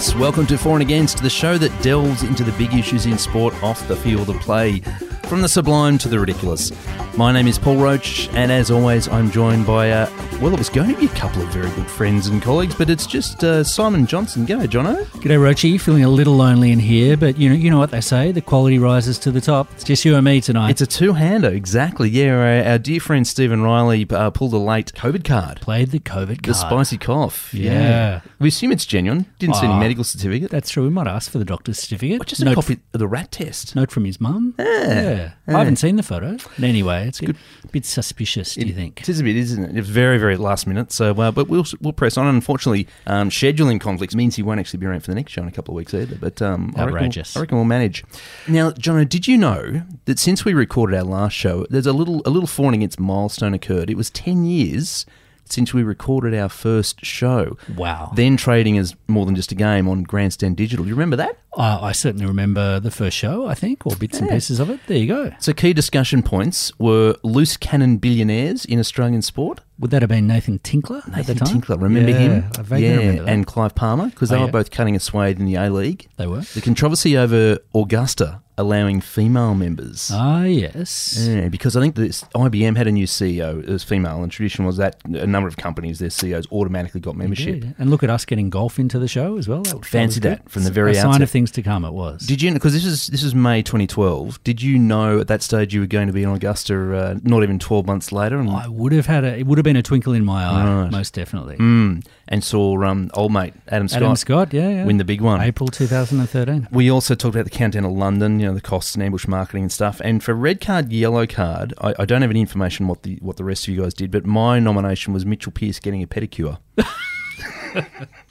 Yes, welcome to For and Against, the show that delves into the big issues in sport off the field of play, from the sublime to the ridiculous. My name is Paul Roach, and as always, I'm joined by, uh, well, it was going to be a couple of very good friends and colleagues, but it's just uh, Simon Johnson. G'day, Jono. G'day, Roachy. Feeling a little lonely in here, but you know, you know what they say: the quality rises to the top. It's just you and me tonight. It's a two-hander, exactly. Yeah, our, our dear friend Stephen Riley uh, pulled a late COVID card. Played the COVID card. The spicy cough. Yeah. We assume it's genuine. Didn't see any Ah. medical certificate. That's true. We might ask for the doctor's certificate. Or just a note, copy of the rat test. note from his mum. Yeah. I haven't seen the photo. But anyway, it's a bit suspicious. Do you think? It is a bit, isn't it? It was very, very last minute. So, uh, but we'll we'll press on. Unfortunately, um, scheduling conflicts means he won't actually be around for the next show in a couple of weeks either. But um, I reckon we'll- Outrageous. I reckon we'll manage. Now, Jono, did you know that since we recorded our last show, there's a little a little For and Against milestone occurred. It was ten years since we recorded our first show. Wow. Then trading as more than just a game on Grandstand Digital. Do you remember that? Uh, I certainly remember the first show. I think, or bits and pieces of it. There you go. So, key discussion points were loose cannon billionaires in Australian sport. Would that have been Nathan Tinkler at the Nathan? Tinkler, remember Yeah, him? I vaguely yeah, remember that. and Clive Palmer, because they Oh, were yeah. both cutting a swathe in the A League. they were. The controversy over Augusta allowing female members. Ah, yes. Yeah, because I think this IBM had a new CEO. It was female, and tradition was that a number of companies, their CEOs automatically got membership. And look at us getting golf into the show as well. That, Fancy good. that from the very a sign of things to come. It was. Did you? Because this is this is May 2012. Did you know at that stage you were going to be in Augusta? Uh, not even 12 months later, and I would have had a. It would have been a twinkle in my eye, Right. most definitely. Mm, and saw um, old mate Adam Scott, Adam Scott, yeah, yeah. win the big one. April 2013. We also talked about the countdown of London, you know, the costs and ambush marketing and stuff. And for red card, yellow card, I, I don't have any information what the what the rest of you guys did, but my nomination was Mitchell Pearce getting a pedicure.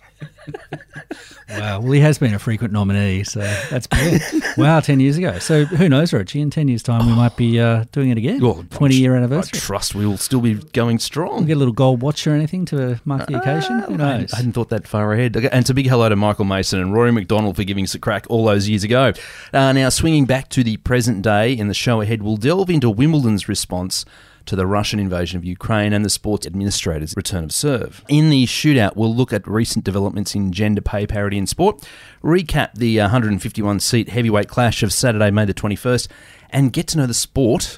Wow. Well, he has been a frequent nominee, so that's brilliant. wow, 10 years ago. So who knows, Richie? In 10 years' time, we might be uh, doing it again. Well, 20 year anniversary. I trust we will still be going We'll strong. get a little gold watch or anything to mark the occasion. Who I knows? hadn't, I hadn't thought that far ahead. Okay, And it's a big hello to Michael Mason and Rory McDonald for giving us a crack all those years ago. Uh, now, swinging back to the present day in the show ahead, we'll delve into Wimbledon's response to the Russian invasion of Ukraine and the sports administrator's return of serve. In the shootout, we'll look at recent developments in gender pay parity in sport, recap the uh, 151 seat heavyweight clash of Saturday, May the 21st, and get to know the sport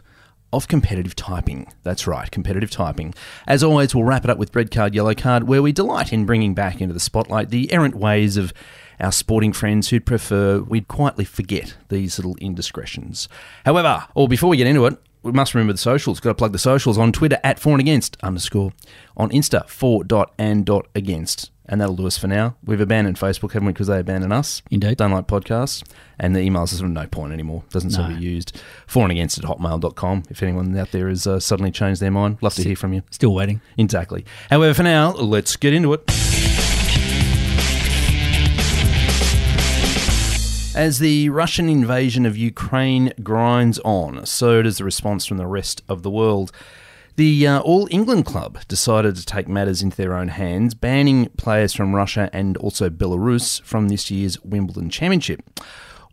of competitive typing. That's right, competitive typing. As always, we'll wrap it up with red card, yellow card, where we delight in bringing back into the spotlight the errant ways of our sporting friends who'd prefer we'd quietly forget these little indiscretions. However, or before we get into it, we must remember the socials. Got to plug the socials on Twitter at for and against underscore, on Insta for dot and dot against. And that'll do us for now. We've abandoned Facebook, haven't we? Because they abandoned us. Indeed. Don't like podcasts. And the emails are of no point anymore. Doesn't sort of No. be used. For and against at hotmail.com. If anyone out there has uh, suddenly changed their mind, love to hear from you. Still waiting. Exactly. However, for now, let's get into it. As the Russian invasion of Ukraine grinds on, so does the response from the rest of the world. The uh, All England club decided to take matters into their own hands, banning players from Russia and also Belarus from this year's Wimbledon Championship.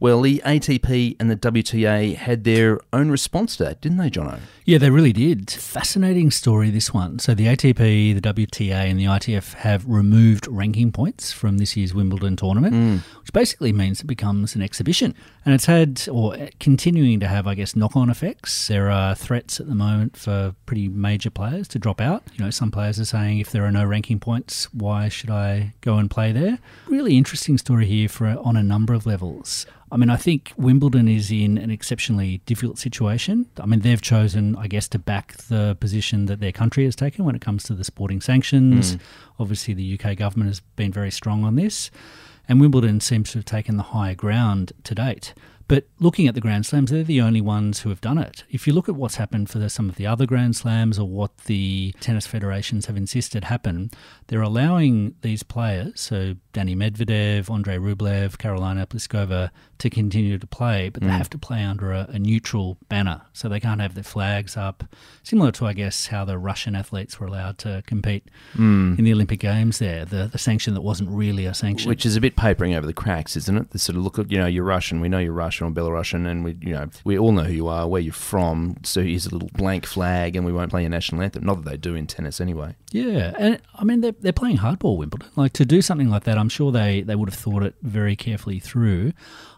Well, the ATP and the WTA had their own response to that, didn't they, Jono? Yeah, they really did. Fascinating story, this one. So, the ATP, the WTA, and the ITF have removed ranking points from this year's Wimbledon tournament, hmm. which basically means it becomes an exhibition. And it's had, or continuing to have, I guess, knock on effects. There are threats at the moment for pretty major players to drop out. You know, some players are saying if there are no ranking points, why should I go and play there? Really interesting story here for on a number of levels. I mean, I think Wimbledon is in an exceptionally difficult situation. I mean, they've chosen, I guess, to back the position that their country has taken when it comes to the sporting sanctions. Hmm. Obviously, the UK government has been very strong on this, and Wimbledon seems to have taken the higher ground to date. But looking at the Grand Slams, they're the only ones who have done it. If you look at what's happened for the, some of the other Grand Slams or what the tennis federations have insisted happen, they're allowing these players, so Danny Medvedev, Andrei Rublev, Karolina Pliskova, to continue to play, but they mm. have to play under a, a neutral banner. So they can't have their flags up, similar to, I guess, how the Russian athletes were allowed to compete mm. in the Olympic Games there, the, the sanction that wasn't really a sanction. Which is a bit papering over the cracks, isn't it? The sort of look at, you know, you're Russian, we know you're Russian. Russian or Belarusian, and we, you know, we all know who you are, where you're from. So here's a little blank flag, and we won't play your national anthem. Not that they do in tennis anyway. Yeah, and I mean they're they're playing hardball Wimbledon. Like to do something like that, I'm sure they they would have thought it very carefully through.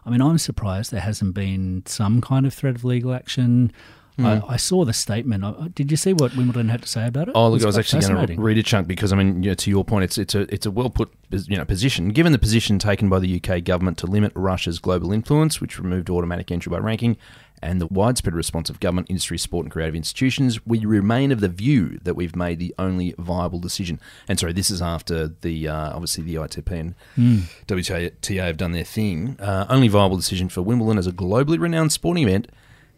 I mean, I'm surprised there hasn't been some kind of threat of legal action. I, hmm. I saw the statement. I- Did you see what Wimbledon had to say about it? Oh, It look, I was actually going to read a chunk because I mean, you know, to your point, it's it's a it's a well put you know position. Given the position taken by the UK government to limit Russia's global influence, which removed automatic entry by ranking, and the widespread response of government, industry, sport, and creative institutions, we remain of the view that we've made the only viable decision. And sorry, this is after the uh, obviously the ITP and WTA have done their thing. Uh, only viable decision for Wimbledon as a globally renowned sporting event.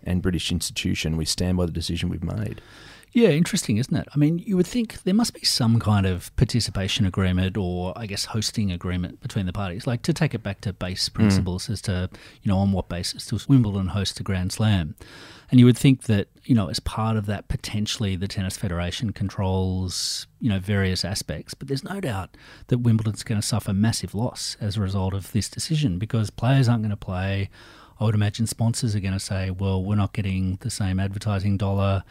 And British institution, we stand by the decision we've made. Yeah, interesting, isn't it? I mean, you would think there must be some kind of participation agreement or, I guess, hosting agreement between the parties. Like to take it back to base hmm. principles as to, you know, on what basis does Wimbledon host a Grand Slam? And you would think that, you know, as part of that, potentially the Tennis Federation controls, you know, various aspects. But there's no doubt that Wimbledon's going to suffer massive loss as a result of this decision because players aren't going to play. I would imagine sponsors are going to say, well, we're not getting the same advertising dollar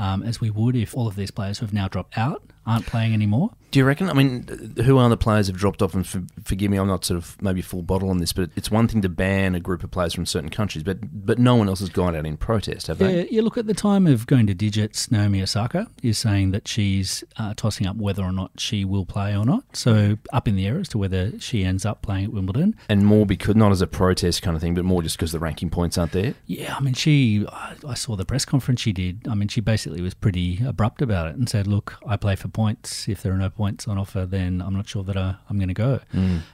um, as we would if all of these players who have now dropped out aren't playing anymore. Do you reckon? I mean, who are the players who've dropped off? And for, forgive me, I'm not sort of maybe full bottle on this, but it's one thing to ban a group of players from certain countries, but but no one else has gone out in protest, have they? Yeah, you look at the time of going to digits. Naomi Osaka is saying that she's uh, tossing up whether or not she will play or not. So up in the air as to whether she ends up playing at Wimbledon. And more because not as a protest kind of thing, but more just because the ranking points aren't there. Yeah, I mean, she. I I saw the press conference she did. I mean, she basically was pretty abrupt about it and said, "Look, I play for points. If there are no points on offer, then I'm not sure that I, I'm going to go."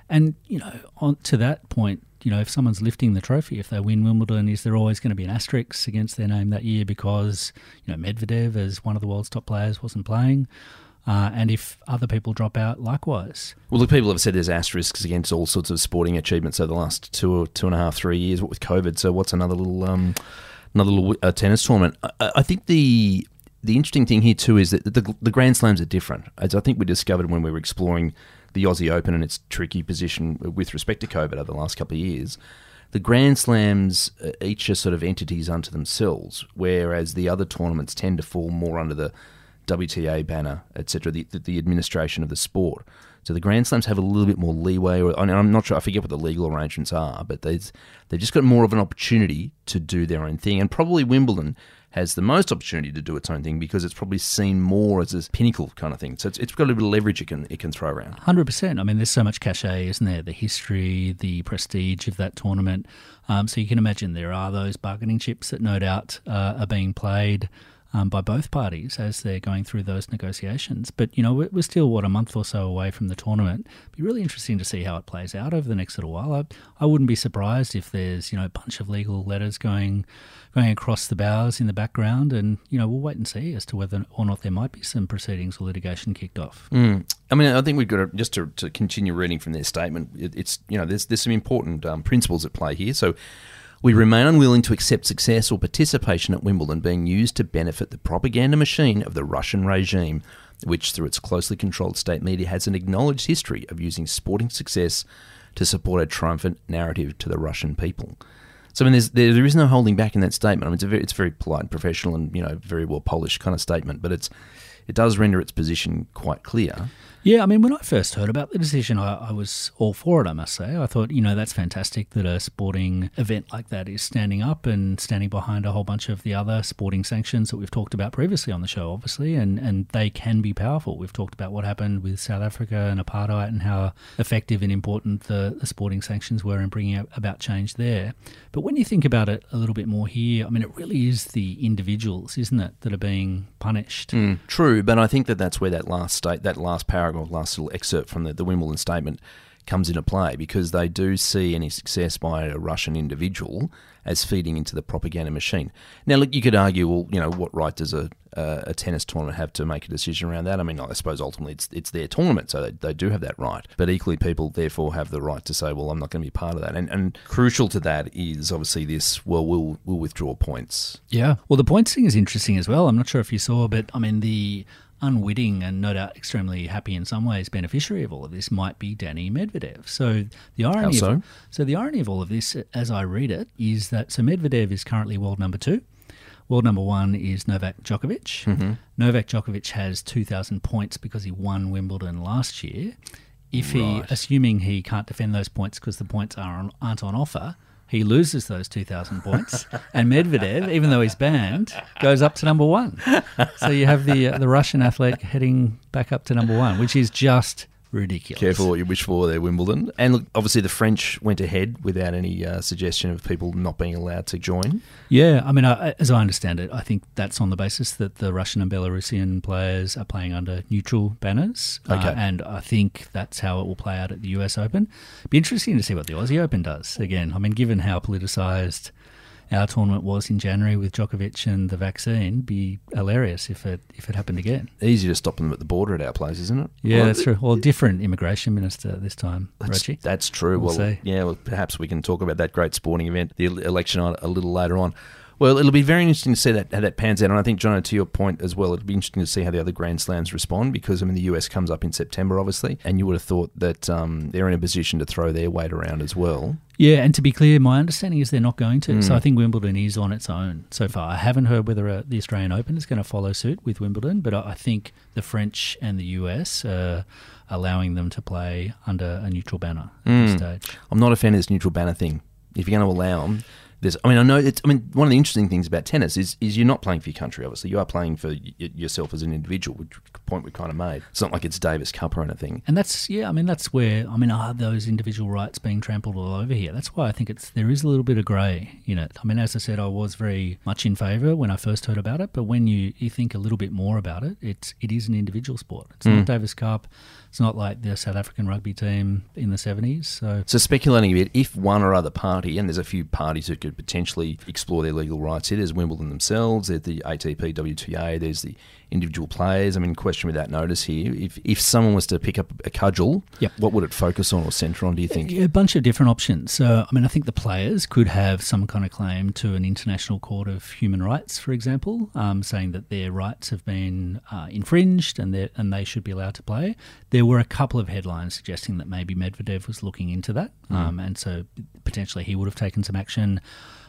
And you know, on to that point, you know, if someone's lifting the trophy, if they win Wimbledon, is there always going to be an asterisk against their name that year because you know Medvedev, as one of the world's top players, wasn't playing? Uh, and if other people drop out, likewise. Well, look, people have said there's asterisks against all sorts of sporting achievements over the last two or two and a half, three years. With COVID? So what's another little um, another little uh, tennis tournament? I, I think the the interesting thing here too is that the, the Grand Slams are different, as I think we discovered when we were exploring the Aussie Open and its tricky position with respect to COVID over the last couple of years. The Grand Slams uh, each are sort of entities unto themselves, whereas the other tournaments tend to fall more under the WTA banner, etc., the, the, administration of the sport. So the Grand Slams have a little bit more leeway, or I'm not sure, I forget what the legal arrangements are, but they've, they've just got more of an opportunity to do their own thing. And probably Wimbledon has the most opportunity to do its own thing because it's probably seen more as a pinnacle kind of thing. So it's, it's got a little bit of leverage it can, it can throw around. Hundred percent. I mean, there's so much cachet, isn't there? The history, the prestige of that tournament. Um, so you can imagine there are those bargaining chips that no doubt uh, are being played um, by both parties as they're going through those negotiations. But you know, we're, still what a month or so away from the tournament. Be really interesting to see how it plays out over the next little while. I, I wouldn't be surprised if there's you know a bunch of legal letters going going across the bows in the background, and you know we'll wait and see as to whether or not there might be some proceedings or litigation kicked off. Mm. I mean, I think we've got to, just to, to continue reading from their statement. It, it's you know, there's there's some important um, principles at play here. So. We remain unwilling to accept success or participation at Wimbledon being used to benefit the propaganda machine of the Russian regime, which, through its closely controlled state media, has an acknowledged history of using sporting success to support a triumphant narrative to the Russian people. So, I mean, there is no holding back in that statement. I mean, it's a very, it's very polite and professional and, you know, very well polished kind of statement, but it's, it does render its position quite clear. Yeah, I mean, when I first heard about the decision, I, I, was all for it, I must say. I thought, you know, that's fantastic that a sporting event like that is standing up and standing behind a whole bunch of the other sporting sanctions that we've talked about previously on the show, obviously, and, and they can be powerful. We've talked about what happened with South Africa and apartheid and how effective and important the, the sporting sanctions were in bringing about change there. But when you think about it a little bit more here, I mean, it really is the individuals, isn't it, that are being punished? Mm, true, but I think that that's where that last state, that last paragraph, last little excerpt from the, the Wimbledon statement comes into play because they do see any success by a Russian individual as feeding into the propaganda machine. Now, look, you could argue, well, you know, what right does a, a tennis tournament have to make a decision around that? I mean, I suppose ultimately it's, it's their tournament, so they, they do have that right. But equally, people therefore have the right to say, well, I'm not going to be part of that. And, and crucial to that is obviously this, well, we'll, we'll withdraw points. Yeah. Well, the points thing is interesting as well. I'm not sure if you saw, but I mean, the unwitting and no doubt extremely happy in some ways beneficiary of all of this might be Danny Medvedev. So the irony, so? Of, so the irony of all of this, as I read it, is that so Medvedev is currently world number two. World number one is Novak Djokovic. Mm-hmm. Novak Djokovic has 2,000 points because he won Wimbledon last year. If he, Right. assuming he can't defend those points because the points are on, aren't on offer, he loses those 2,000 points. and Medvedev, even though he's banned, goes up to number one. So you have the, uh, the Russian athlete heading back up to number one, which is just ridiculous. Careful what you wish for there, Wimbledon. And look, obviously the French went ahead without any uh, suggestion of people not being allowed to join. Yeah, I mean, I, as I understand it, I think that's on the basis that the Russian and Belarusian players are playing under neutral banners. Uh, and I think that's how it will play out at the US Open. Be interesting to see what the Aussie Open does. Again, I mean, given how politicised our tournament was in January with Djokovic and the vaccine, be hilarious if it if it happened again. Easy to stop them at the border at our place, isn't it? Yeah, Well, that's true. Well, different immigration minister this time, That's, Reggie. that's true. We'll Well, see. yeah, well, perhaps we can talk about that great sporting event, the election, a little later on. Well, it'll be very interesting to see that how that pans out, and I think, John, to your point as well, it'll be interesting to see how the other Grand Slams respond because I mean the US comes up in September, obviously, and you would have thought that um, they're in a position to throw their weight around as well. Yeah, and to be clear, my understanding is they're not going to. Hmm. So I think Wimbledon is on its own so far. I haven't heard whether uh, the Australian Open is going to follow suit with Wimbledon, but I I think the French and the US are allowing them to play under a neutral banner at Hmm. this stage. I'm not a fan of this neutral banner thing. If you're going to allow them, there's. I mean, I know. It's, I mean, one of the interesting things about tennis is is you're not playing for your country. Obviously, you are playing for y- yourself as an individual. Which point we kind of made. It's not like it's Davis Cup or anything. And that's yeah, I mean that's where I mean are those individual rights being trampled all over here? That's why I think it's there is a little bit of grey in it. I mean, as I said, I was very much in favour when I first heard about it, but when you, you think a little bit more about it, it's it is an individual sport. It's not hmm. Davis Cup. It's not like the South African rugby team in the seventies. So So speculating a bit, if one or other party, and there's a few parties who could potentially explore their legal rights here. There's Wimbledon themselves, there's the ATP, WTA, there's the individual players. I mean, question without notice here. If if someone was to pick up a cudgel, Yep. what would it focus on or centre on? Do you think? Yeah, a bunch of different options. So, I mean, I think the players could have some kind of claim to an international court of human rights, for example, um, saying that their rights have been uh, infringed and they and they should be allowed to play. There were a couple of headlines suggesting that maybe Medvedev was looking into that, um, and so potentially he would have taken some action.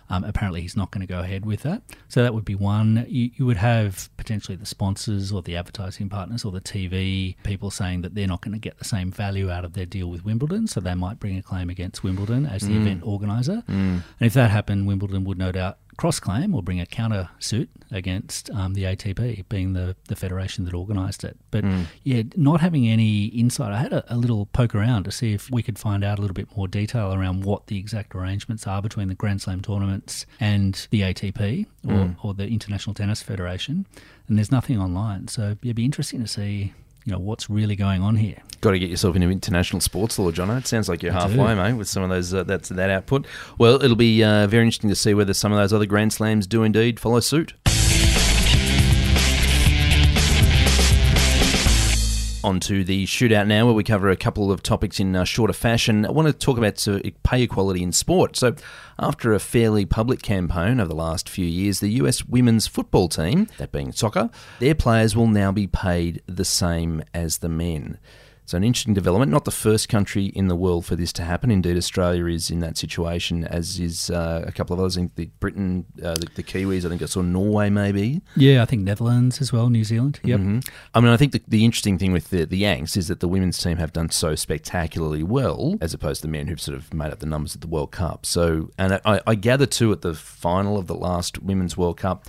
Um, apparently, he's not going to go ahead with that. So that would be one. You, you would have potentially the sponsors or the advertising partners or the TV people saying that they're not going to get the same value out of their deal with Wimbledon, so they might bring a claim against Wimbledon as the event organizer. And if that happened, Wimbledon would no doubt cross claim or bring a counter suit against um, the ATP, being the, the federation that organised it. But yeah, not having any insight, I had a, a little poke around to see if we could find out a little bit more detail around what the exact arrangements are between the Grand Slam tournaments and the ATP or, or the International Tennis Federation. And there's nothing online. So it'd be interesting to see. You know what's really going on here. Got to get yourself into international sports law, John. It sounds like you're I do. halfway, mate, with some of those uh, that's that output. Well, it'll be uh, very interesting to see whether some of those other Grand Slams do indeed follow suit. On to the shootout now, where we cover a couple of topics in uh, shorter fashion. I want to talk about uh, pay equality in sport. So, after a fairly public campaign over the last few years, the US women's football team, that being soccer, their players will now be paid the same as the men. So, an interesting development. Not the first country in the world for this to happen. Indeed, Australia is in that situation, as is uh, a couple of others. I think the Britain, uh, the, the Kiwis. I think I saw Norway, maybe. Yeah, I think Netherlands as well, New Zealand. Yep. Mhm. I mean, I think the, the interesting thing with the, the Yanks is that the women's team have done so spectacularly well, as opposed to the men who've sort of made up the numbers at the World Cup. So, and I, I gather too at the final of the last Women's World Cup,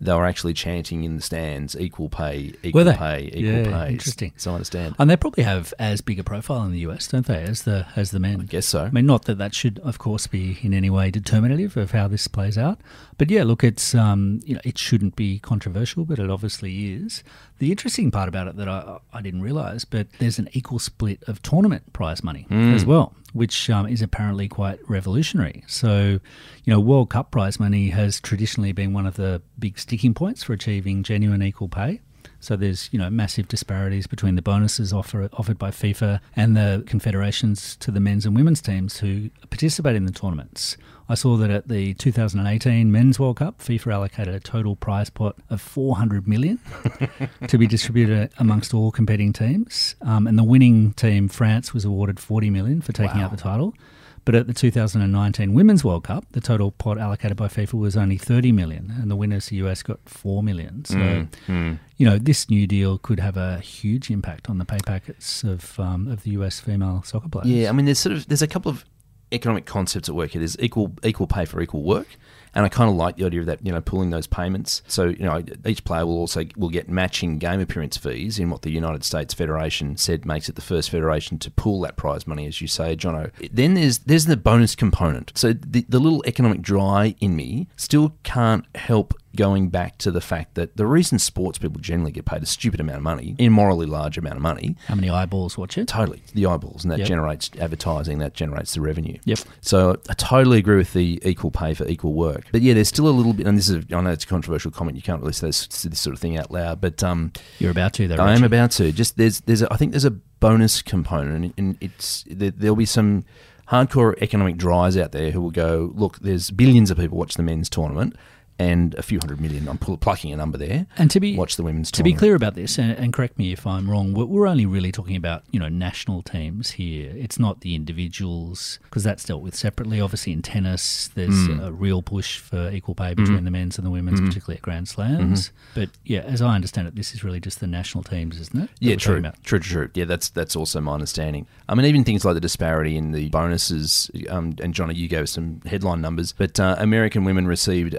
they were actually chanting in the stands, equal pay, equal pay, equal Yeah, pay. interesting. So I understand. And they probably have as big a profile in the US, don't they, as the as the men? I guess so. I mean, not that that should, of course, be in any way determinative of how this plays out, but yeah, look, it's um, you know, it shouldn't be controversial, but it obviously is. The interesting part about it that I I didn't realise, but there's an equal split of tournament prize money as well, which um, is apparently quite revolutionary. So, you know, World Cup prize money has traditionally been one of the big sticking points for achieving genuine equal pay. So there's you know massive disparities between the bonuses offer, offered by FIFA and the confederations to the men's and women's teams who participate in the tournaments. I saw that at the 2018 Men's World Cup, FIFA allocated a total prize pot of 400 million to be distributed amongst all competing teams, um, and the winning team France was awarded 40 million for taking Wow. out the title. But at the 2019 Women's World Cup, the total pot allocated by FIFA was only 30 million, and the winners, the US, got 4 million. So, Mm. you know, this new deal could have a huge impact on the pay packets of um, of the US female soccer players. Yeah, I mean, there's sort of there's a couple of economic concepts at work here. There's equal equal pay for equal work, and I kind of like the idea of that. You know, pooling those payments. So you know, each player will also will get matching game appearance fees in what the United States Federation said makes it the first federation to pool that prize money, as you say, Jono. Then there's there's the bonus component. So the the little economic dry in me still can't help going back to the fact that the reason sports people generally get paid a stupid amount of money, immorally large amount of money, How many eyeballs watch it? Totally, the eyeballs, and that Yep. generates advertising, that generates the revenue. Yep. So I totally agree with the equal pay for equal work. But yeah, there's still a little bit, and this is, I know it's a controversial comment, you can't really say this, this sort of thing out loud, but um, You're about to, though. I am about to. Just there's, there's, a, I think there's a bonus component, and, and it's there, there'll be some hardcore economic dries out there who will go, look, there's billions of people watch the men's tournament, and a few hundred million. I'm pull, plucking a number there. And to be watch the women's to be clear about this, and, and correct me if I'm wrong, we're, only really talking about you know national teams here. It's not the individuals because that's dealt with separately. Obviously, in tennis, there's Hmm. a real push for equal pay between the men's and the women's, particularly at Grand Slams. Mm-hmm. But yeah, as I understand it, this is really just the national teams, isn't it? Yeah, true, true, true. Yeah, that's that's also my understanding. I mean, even things like the disparity in the bonuses. Um, and Johnny, you gave us some headline numbers, but uh, American women received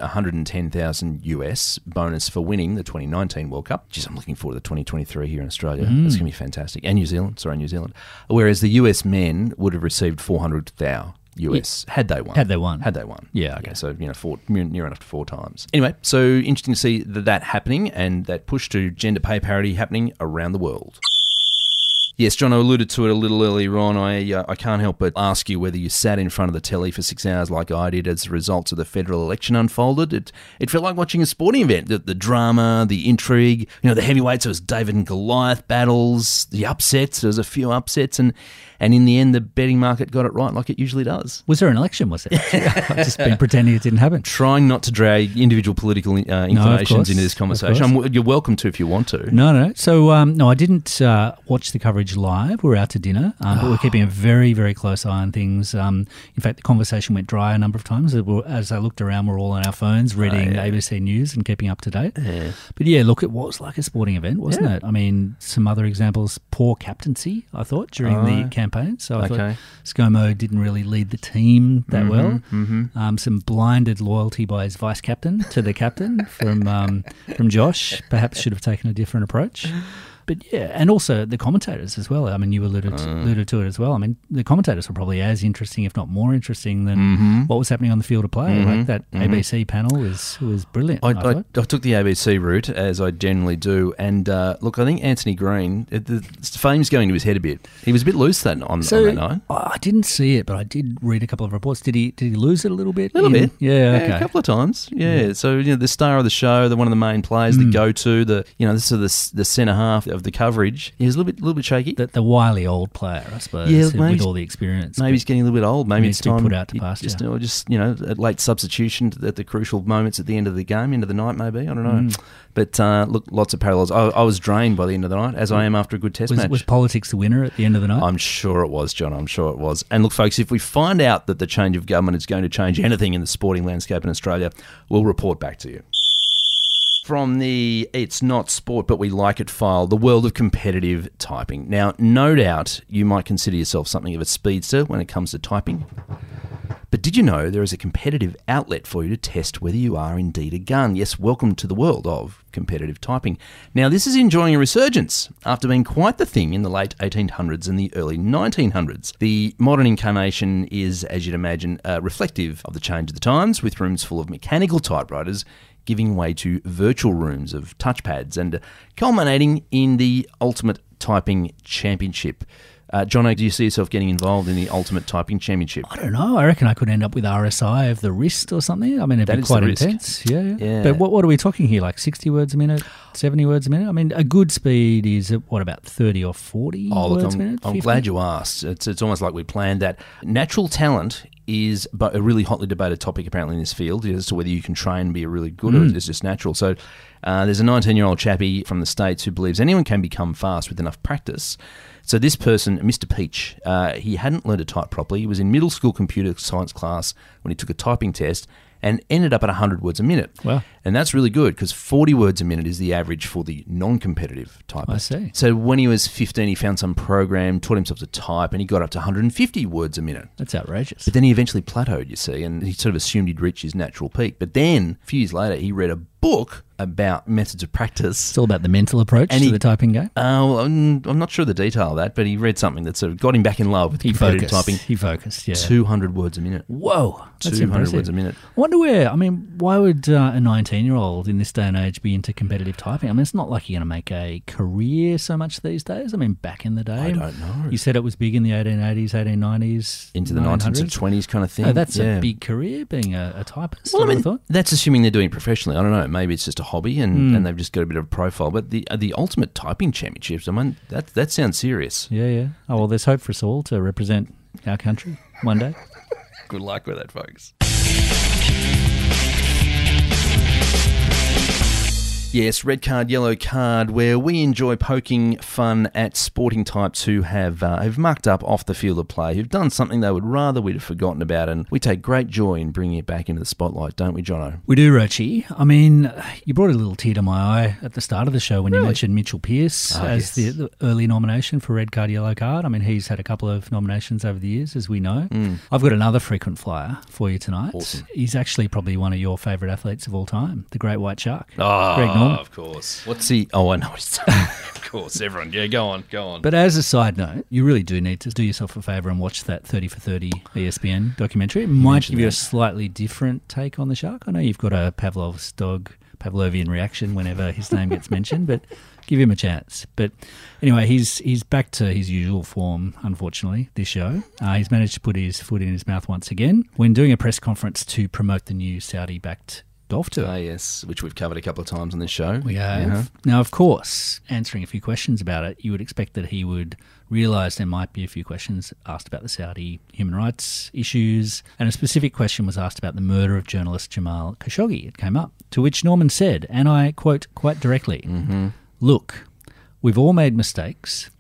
110,000 US bonus for winning the 2019 World Cup. Geez, I'm looking forward to the 2023 here in Australia. Mm. It's going to be fantastic, and New Zealand. Sorry, New Zealand. Whereas the US men would have received 400,000 US had they won. Had they won. Had they won. Yeah, Okay. okay. So you know, four, near near enough to four times. Anyway, so interesting to see that, that happening and that push to gender pay parity happening around the world. Yes, John, I alluded to it a little earlier on. I uh, I can't help but ask you whether you sat in front of the telly for six hours like I did as the results of the federal election unfolded. It it felt like watching a sporting event. The, the drama, the intrigue, you know, the heavyweights. There was David and Goliath battles, the upsets. There was a few upsets, and and in the end, the betting market got it right, like it usually does. Was there an election? Was there? I've just been pretending it didn't happen. Trying not to drag individual political uh, inclinations course, into this conversation. I'm, you're welcome to if you want to. No, no. So, um, no, I didn't uh, watch the coverage live. We're out to dinner, um, but we're keeping a very, very close eye on things. Um, in fact, the conversation went dry a number of times. As I looked around, we're all on our phones reading yeah. ABC News and keeping up to date. But yeah, look, it was like a sporting event, wasn't Yeah. it? I mean, some other examples: poor captaincy. I thought during the Oh, campaign. So I okay. thought ScoMo didn't really lead the team that well. Mm-hmm. Um, some blinded loyalty by his vice captain to the captain from um, from Josh. Perhaps should have taken a different approach. But yeah, and also the commentators as well. I mean, you alluded alluded to it as well. I mean, the commentators were probably as interesting, if not more interesting, than Mm-hmm. what was happening on the field of play. Like that ABC panel was was brilliant. I, I I. I took the ABC route as I generally do, and uh, look, I think Antony Green, uh, the fame's going to his head a bit. He was a bit loose that on, So on that night. I didn't see it, but I did read a couple of reports. Did he did he lose it a little bit? A little in- bit, Yeah. Okay. a couple of times. Yeah, so you know, the star of the show, the one of the main players, Mm. the go-to, the you know, this is the the centre half of the coverage. He was a little bit, little bit shaky. the, the wily old player, I suppose, Yeah, with all the experience. Maybe he's getting a little bit old. Maybe it's to time put out to pasture. Just, or just you know, a late substitution at the crucial moments at the end of the game, end of the night, maybe. I don't know. Mm. But uh, look, lots of parallels. I, I was drained by the end of the night, as I am after a good Test was, match. was politics the winner at the end of the night? I'm sure it was, John. I'm sure it was. And look, folks, if we find out that the change of government is going to change anything in the sporting landscape in Australia, we'll report back to you. From the It's Not Sport But We Like It file, the world of competitive typing. Now, no doubt you might consider yourself something of a speedster when it comes to typing. But did you know there is a competitive outlet for you to test whether you are indeed a gun? Yes, welcome to the world of competitive typing. Now, this is enjoying a resurgence after being quite the thing in the late 1800s and the early 1900s. The modern incarnation is, as you'd imagine, uh, reflective of the change of the times, with rooms full of mechanical typewriters giving way to virtual rooms of touchpads and culminating in the Ultimate Typing Championship Uh, John, do you see yourself getting involved in the Ultimate Typing Championship? I don't know. I reckon I could end up with RSI of the wrist or something. I mean, it'd That be is quite intense. Yeah, yeah. Yeah. But what, what are we talking here? Like 60 words a minute, 70 words a minute? I mean, a good speed is, what, about 30 or 40 Oh, look, words I'm, a minute? I'm glad you asked. It's, it's almost like we planned that. Natural talent is a really hotly debated topic apparently in this field as to whether you can train and be really good or it's just natural. So uh, there's a 19 year old chappie from the States who believes anyone can become fast with enough practice. So this person, Mr. Peach, uh, he hadn't learned to type properly. He was in middle school computer science class when he took a typing test and ended up at 100 words a minute. Wow. And that's really good because 40 words a minute is the average for the non competitive typist. I see. So when he was 15, he found some program, taught himself to type, and he got up to 150 words a minute. That's outrageous. But then he eventually plateaued, you see, and he sort of assumed he'd reach his natural peak. But then, a few years later, he read a book about methods of practice. It's all about the mental approach And to he- the typing game. Uh, well, I'm, I'm not sure the detail of that, but he read something that sort of got him back in love with He competitive focused. typing. He focused, yeah. 200 words a minute. Whoa. That's 200 impressive. words a minute. I wonder where, I mean, why would uh, a 19 year old in this day and age be into competitive typing? I mean, it's not like you're going to make a career so much these days. I mean, back in the day. I don't know. You said it was big in the 1880s, 1890s. Into the 19s 1900s. and 20s kind of thing. Oh, that's yeah. a big career being a, a typist. Well, I I mean, thought. that's assuming they're doing it professionally. I don't know. Maybe it's just a hobby and, Hmm. and they've just got a bit of a profile. But the the ultimate typing championships, I mean, that that sounds serious. Yeah, yeah. Oh, well, there's hope for us all to represent our country one day. Good luck with that, folks. Yes, red card, yellow card, where we enjoy poking fun at sporting types who have uh, have mucked up off the field of play, who've done something they would rather we'd have forgotten about, and we take great joy in bringing it back into the spotlight, don't we, Jono? We do, Roachy. I mean, you brought a little tear to my eye at the start of the show when you mentioned Mitchell Pearce Ah, as yes. the, the early nomination for Red Card, Yellow Card. I mean, he's had a couple of nominations over the years, as we know. I've got another frequent flyer for you tonight. Mm. Awesome. He's actually probably one of your favourite athletes of all time, the Great White Shark. Oh, Greg Norman. of course. What's he? Oh, I know. He's, of course, everyone. Yeah, go on, go on. But as a side note, you really do need to do yourself a favour and watch that 30 for 30 ESPN documentary. It might give you a slightly different take on the shark. I know you've got a Pavlov's dog, Pavlovian reaction whenever his name gets mentioned, but give him a chance. But anyway, he's he's back to his usual form, unfortunately, this show. Uh, he's managed to put his foot in his mouth once again when doing a press conference to promote the new Saudi backed golf tour. Ah, yes, which we've covered a couple of times on this show. We have. Yeah. Now, of course, answering a few questions about it, you would expect that he would realise there might be a few questions asked about the Saudi human rights issues, and a specific question was asked about the murder of journalist Jamal Khashoggi. It came up, to which Norman said, and I quote quite directly Look, we've all made mistakes,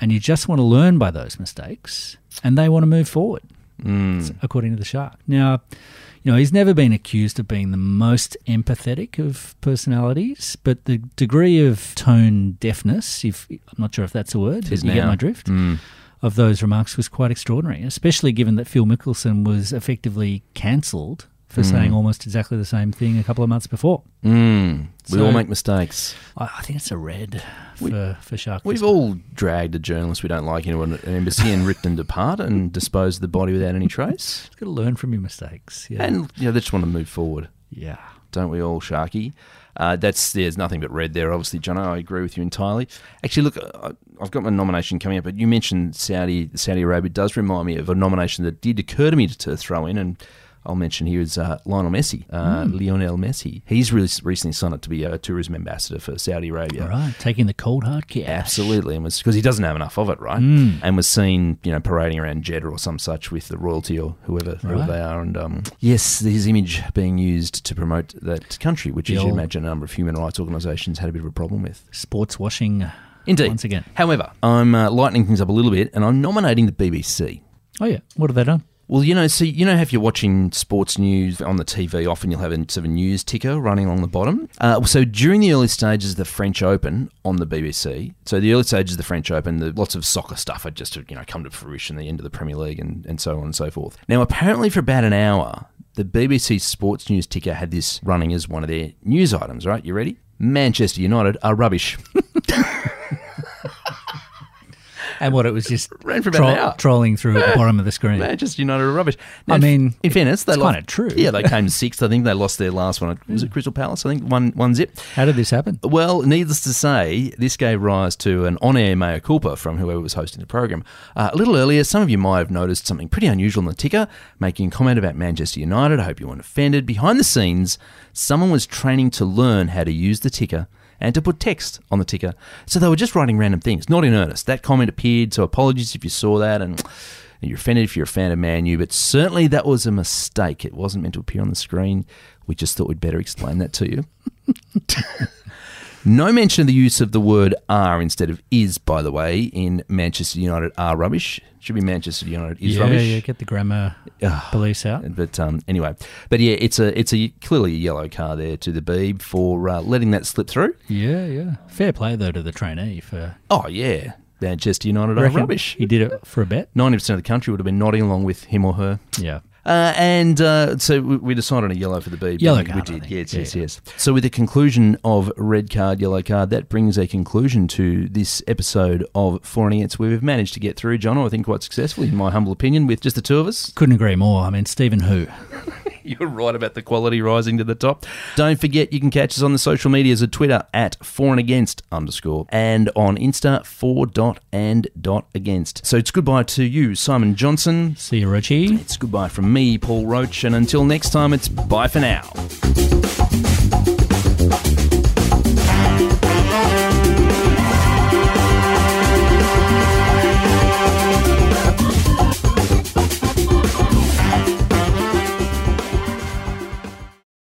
and you just want to learn by those mistakes, and they want to move forward according to the shark. Now, you know, he's never been accused of being the most empathetic of personalities, but the degree of tone deafness, if I'm not sure if that's a word, you get my drift, Mm. of those remarks was quite extraordinary, especially given that Phil Mickelson was effectively cancelled for saying almost exactly the same thing a couple of months before. Mm. We So- all make mistakes. I, I think it's a red for, for Shark. We've all dragged a journalist we don't like into an, an embassy and ripped them depart and disposed of the body without any trace. got to learn from your mistakes. Yeah. And you know, they just want to move forward, yeah. don't we all, Sharky? Uh, that's there's nothing but red there, obviously, Jono. I agree with you entirely. Actually, look, I- I've got my nomination coming up, but you mentioned Saudi. Saudi Arabia It does remind me of a nomination that did occur to me to, to throw in, and I'll mention here is uh, Lionel Messi, uh, Lionel Messi. He's really recently signed up to be a tourism ambassador for Saudi Arabia. All right. Taking the cold hard cash. Absolutely, and was because he doesn't have enough of it, right? Mm. And was seen, you know, parading around Jeddah or some such with the royalty or whoever, whoever they are, and um, yes, his image being used to promote that country, which, The as you imagine, a number of human rights organisations had a bit of a problem with. Sports washing. Indeed. Once again. However, I'm uh, lightening things up a little bit, and I'm nominating the BBC. Oh, yeah. What have they done? Well, you know, see, you know, if you're watching sports news on the TV, often you'll have a sort of news ticker running along the bottom. Uh, so during the early stages of the French Open on the BBC, so the early stages of the French Open, the, lots of soccer stuff had just you know come to fruition, the end of the Premier League, and, and so on and so forth. Now, apparently, for about an hour, the BBC sports news ticker had this running as one of their news items. Right, you ready? Manchester United are rubbish. and what it was just Ran for about an trolling through at the bottom of the screen. Manchester United are rubbish. I mean, in fairness, they it's kinda true. Yeah, they came sixth. I think they lost their last one. Was it Crystal Palace? I think one one zip. How did this happen? Well, needless to say, this gave rise to an on-air mea culpa from whoever was hosting the program. Uh, a little earlier, some of you might have noticed something pretty unusual in the ticker, making a comment about Manchester United. I hope you weren't offended. Behind the scenes, someone was training to learn how to use the ticker and to put text on the ticker. So they were just writing random things, not in earnest. That comment appeared, so apologies if you saw that and you're offended if you're a fan of Man U, but certainly that was a mistake. It wasn't meant to appear on the screen. We just thought we'd better explain that to you. No mention of the use of the word are instead of is, by the way, in Manchester United are rubbish. Should be Manchester United is yeah, rubbish. yeah, yeah, get the grammar police out. But um, anyway, but yeah, it's a it's a clearly a yellow card there to the Beeb for uh, letting that slip through. Yeah, yeah. Fair play though to the trainee for Oh yeah, Manchester United are rubbish. He did it for a bet. Ninety percent of the country would have been nodding along with him or her. Yeah. Uh, and uh, so we, we decided on a yellow for the B. Yellow didn't we? card, I did. think. Yes, Yeah, yes, yeah. yes. So with the conclusion of red card, yellow card, that brings a conclusion to this episode of For and Against, where we've managed to get through, John, I think quite successfully, in my humble opinion, with just the two of us. Couldn't agree more. I mean, Stephen Who. You're right about the quality rising to the top. Don't forget you can catch us on the social medias at Twitter at for and against underscore and on Insta for dot and dot against. So it's goodbye to you, Simon Johnson. See you, Roachy. It's goodbye from me, Paul Roach, and until next time, it's bye for now.